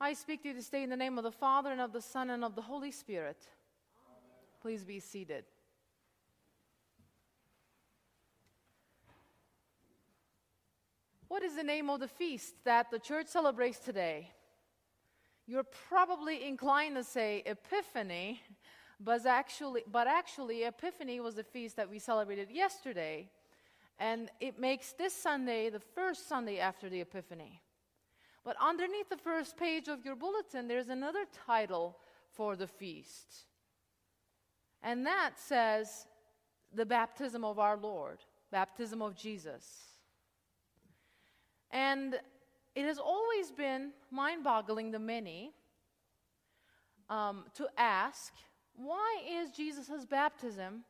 I speak to you this day in the name of the Father, and of the Son, and of the Holy Spirit. Please be seated. What is the name of the feast that the church celebrates today? You're probably inclined to say Epiphany, but actually, but actually, Epiphany was the feast that we celebrated yesterday, and it makes this Sunday the first Sunday after the Epiphany. But underneath the first page of your bulletin, there's another title for the feast. And that says, The Baptism of our Lord, Baptism of Jesus. And it has always been mind boggling to many um, to ask, why is Jesus' baptism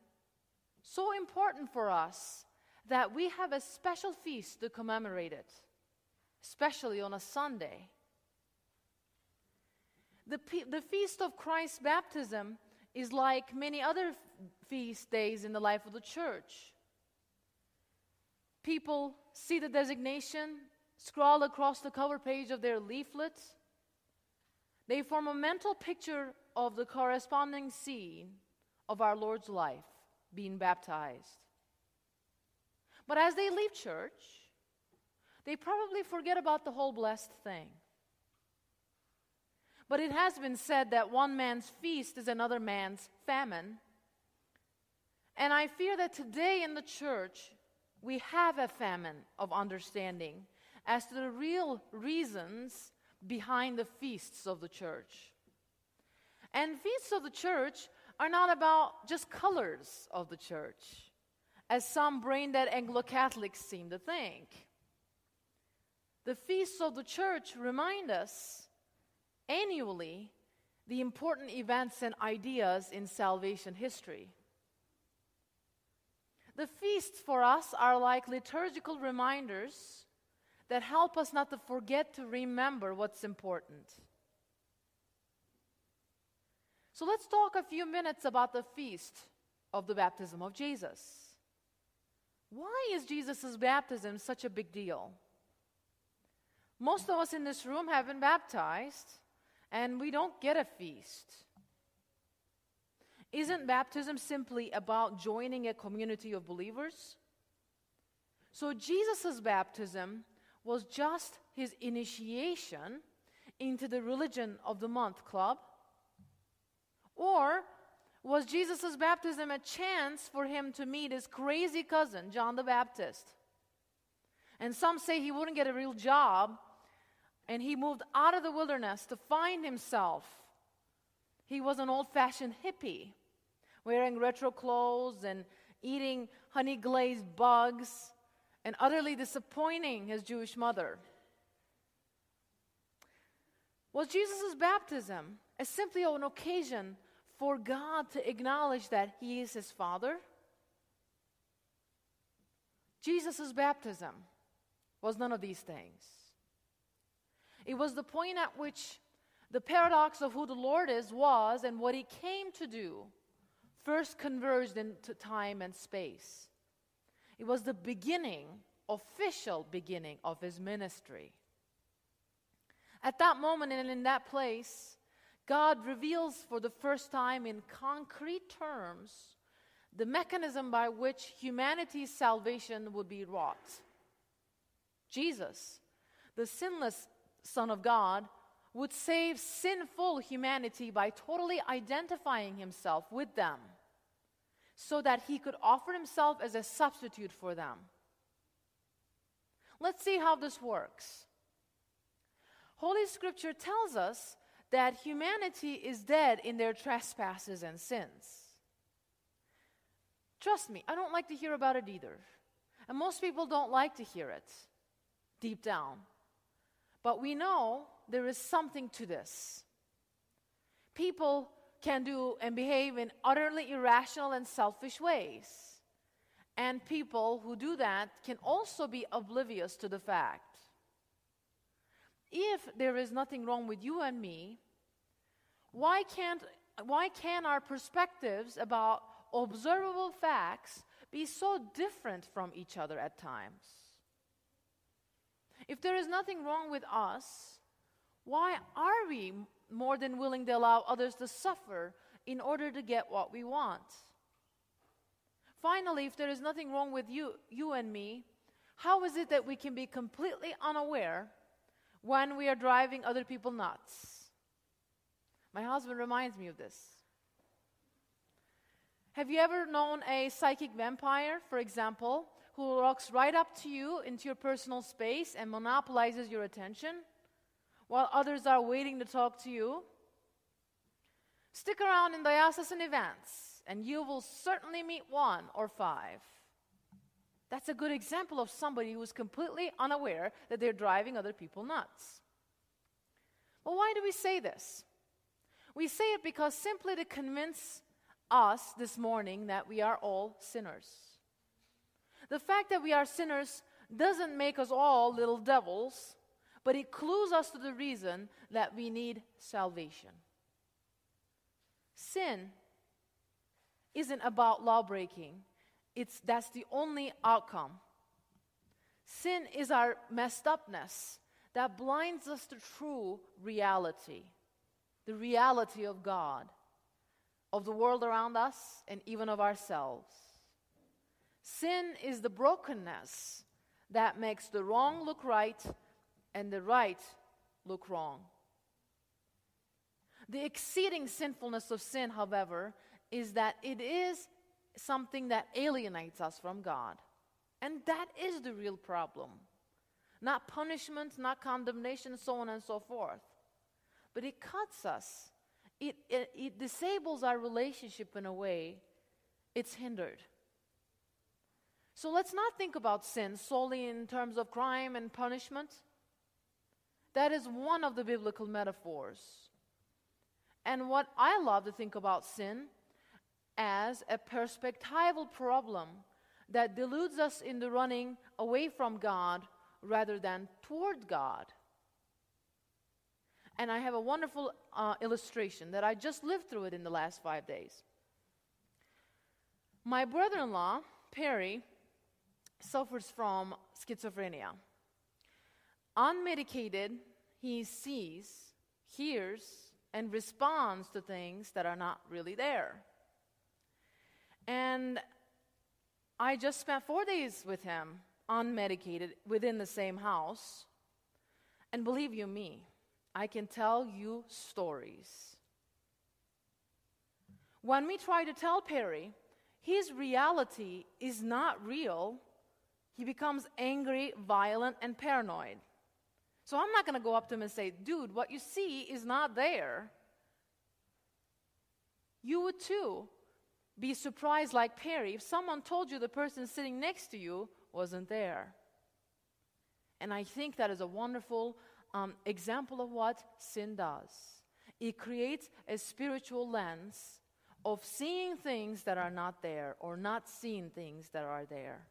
so important for us that we have a special feast to commemorate it? Especially on a Sunday. The, the feast of Christ's baptism is like many other feast days in the life of the church. People see the designation, scroll across the cover page of their leaflet. They form a mental picture of the corresponding scene of our Lord's life, being baptized. But as they leave church, they probably forget about the whole blessed thing. But it has been said that one man's feast is another man's famine. And I fear that today in the church, we have a famine of understanding as to the real reasons behind the feasts of the church. And feasts of the church are not about just colors of the church, as some brain dead Anglo Catholics seem to think. The feasts of the church remind us annually the important events and ideas in salvation history. The feasts for us are like liturgical reminders that help us not to forget to remember what's important. So let's talk a few minutes about the feast of the baptism of Jesus. Why is Jesus' baptism such a big deal? Most of us in this room have been baptized, and we don't get a feast. Isn't baptism simply about joining a community of believers? So, Jesus' baptism was just his initiation into the religion of the month club? Or was Jesus' baptism a chance for him to meet his crazy cousin, John the Baptist? And some say he wouldn't get a real job and he moved out of the wilderness to find himself. He was an old fashioned hippie, wearing retro clothes and eating honey glazed bugs and utterly disappointing his Jewish mother. Was Jesus' baptism as simply an occasion for God to acknowledge that He is His Father? Jesus' baptism was none of these things. It was the point at which the paradox of who the Lord is was and what he came to do first converged into time and space. It was the beginning, official beginning of his ministry. At that moment and in that place, God reveals for the first time in concrete terms the mechanism by which humanity's salvation would be wrought. Jesus, the sinless Son of God, would save sinful humanity by totally identifying himself with them so that he could offer himself as a substitute for them. Let's see how this works. Holy Scripture tells us that humanity is dead in their trespasses and sins. Trust me, I don't like to hear about it either. And most people don't like to hear it deep down. But we know there is something to this. People can do and behave in utterly irrational and selfish ways. And people who do that can also be oblivious to the fact. If there is nothing wrong with you and me, why can't why can our perspectives about observable facts be so different from each other at times? If there is nothing wrong with us, Why are we more than willing to allow others to suffer in order to get what we want? Finally, if there is nothing wrong with you, you and me, how is it that we can be completely unaware when we are driving other people nuts? My husband reminds me of this. Have you ever known a psychic vampire, for example, who walks right up to you into your personal space and monopolizes your attention while others are waiting to talk to you? Stick around in diocesan events, and you will certainly meet one or five. That's a good example of somebody who is completely unaware that they're driving other people nuts. Well, why do we say this? We say it because simply to convince us this morning that we are all sinners. The fact that we are sinners doesn't make us all little devils, but it clues us to the reason that we need salvation. Sin isn't about law breaking, it's, that's the only outcome. Sin is our messed upness that blinds us to true reality, the reality of God, of the world around us, and even of ourselves. Sin is the brokenness that makes the wrong look right and the right look wrong. The exceeding sinfulness of sin, however, is that it is something that alienates us from God. And that is the real problem. Not punishment, not condemnation, so on and so forth. But it cuts us, it, it, it disables our relationship in a way, it's hindered. So let's not think about sin solely in terms of crime and punishment. That is one of the biblical metaphors. And what I love to think about sin as a perspectival problem that deludes us in the running away from God rather than toward God. And I have a wonderful uh, illustration that I just lived through it in the last five days. My brother in law, Perry, suffers from schizophrenia. Unmedicated, he sees, hears, and responds to things that are not really there. And I just spent four days with him, unmedicated, within the same house. And believe you me, I can tell you stories. When we try to tell Perry his reality is not real, he becomes angry, violent, and paranoid. So I'm not going to go up to him and say, dude, what you see is not there. You would too be surprised, like Perry, if someone told you the person sitting next to you wasn't there. And I think that is a wonderful um, example of what sin does. It creates a spiritual lens of seeing things that are not there or not seeing things that are there.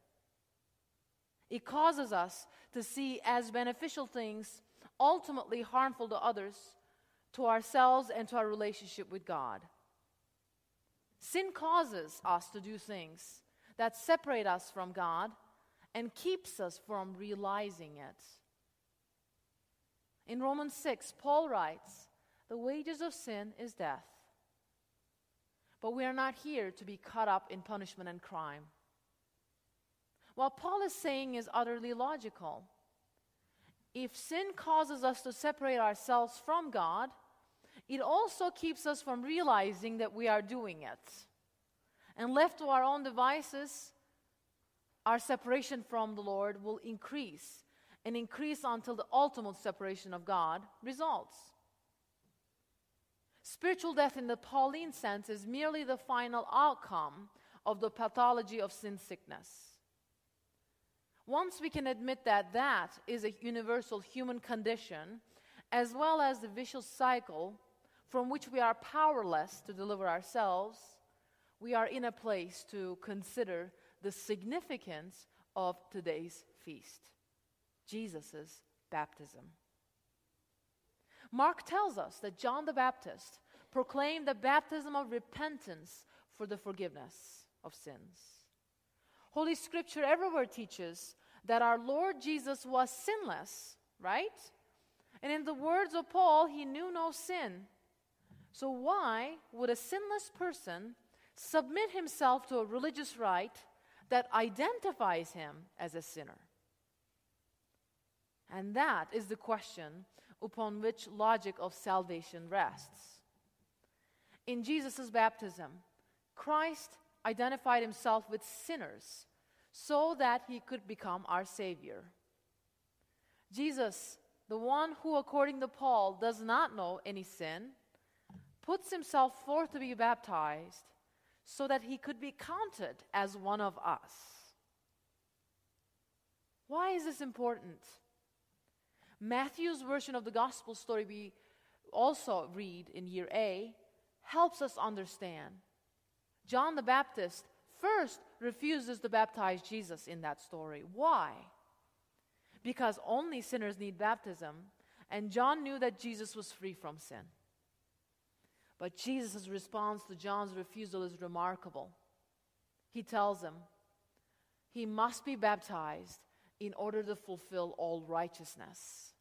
It causes us to see as beneficial things ultimately harmful to others, to ourselves, and to our relationship with God. Sin causes us to do things that separate us from God and keeps us from realizing it. In Romans 6, Paul writes, The wages of sin is death. But we are not here to be caught up in punishment and crime. What Paul is saying is utterly logical. If sin causes us to separate ourselves from God, it also keeps us from realizing that we are doing it. And left to our own devices, our separation from the Lord will increase and increase until the ultimate separation of God results. Spiritual death in the Pauline sense is merely the final outcome of the pathology of sin sickness. Once we can admit that that is a universal human condition, as well as the vicious cycle from which we are powerless to deliver ourselves, we are in a place to consider the significance of today's feast Jesus' baptism. Mark tells us that John the Baptist proclaimed the baptism of repentance for the forgiveness of sins. Holy Scripture everywhere teaches that our Lord Jesus was sinless, right? And in the words of Paul, he knew no sin. So, why would a sinless person submit himself to a religious rite that identifies him as a sinner? And that is the question upon which logic of salvation rests. In Jesus' baptism, Christ identified himself with sinners so that he could become our Savior. Jesus, the one who, according to Paul, does not know any sin, puts himself forth to be baptized so that he could be counted as one of us. Why is this important? Matthew's version of the gospel story we also read in year A helps us understand. John the Baptist first refuses to baptize Jesus in that story. Why? Because only sinners need baptism, and John knew that Jesus was free from sin. But Jesus' response to John's refusal is remarkable. He tells him he must be baptized in order to fulfill all righteousness.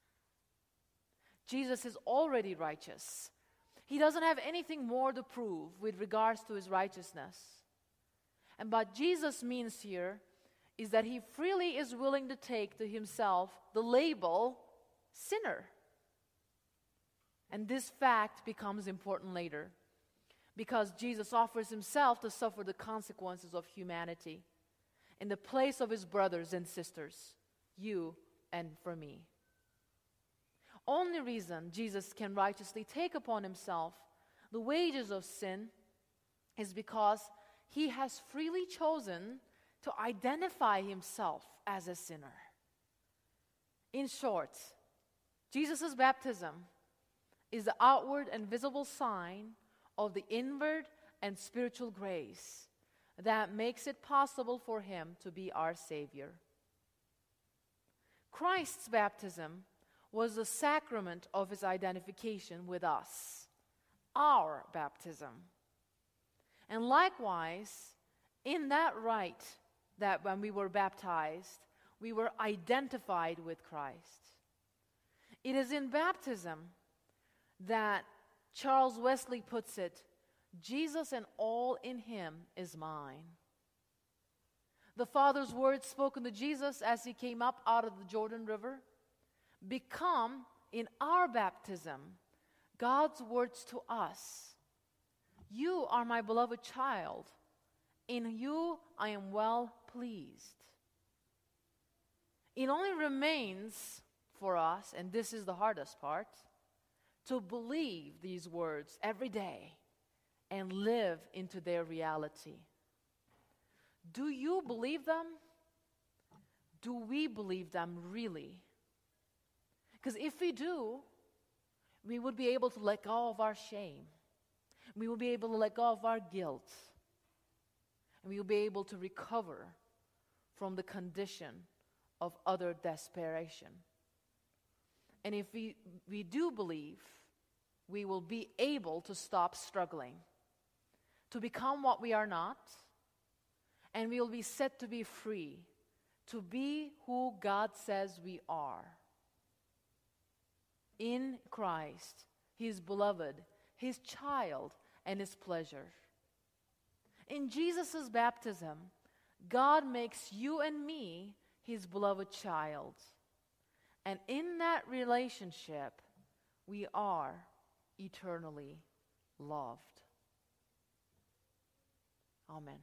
Jesus is already righteous. He doesn't have anything more to prove with regards to his righteousness. And what Jesus means here is that he freely is willing to take to himself the label sinner. And this fact becomes important later because Jesus offers himself to suffer the consequences of humanity in the place of his brothers and sisters, you and for me. Only reason Jesus can righteously take upon himself the wages of sin is because he has freely chosen to identify himself as a sinner. In short, Jesus' baptism is the outward and visible sign of the inward and spiritual grace that makes it possible for him to be our Savior. Christ's baptism was the sacrament of his identification with us, our baptism. And likewise, in that rite, that when we were baptized, we were identified with Christ. It is in baptism that Charles Wesley puts it Jesus and all in him is mine. The Father's words spoken to Jesus as he came up out of the Jordan River become in our baptism God's words to us. You are my beloved child. In you I am well pleased. It only remains for us, and this is the hardest part, to believe these words every day and live into their reality. Do you believe them? Do we believe them really? Because if we do, we would be able to let go of our shame. We will be able to let go of our guilt. And we will be able to recover from the condition of utter desperation. And if we, we do believe, we will be able to stop struggling, to become what we are not, and we will be set to be free, to be who God says we are. In Christ, His beloved, His child, and His pleasure. In Jesus' baptism, God makes you and me His beloved child. And in that relationship, we are eternally loved. Amen.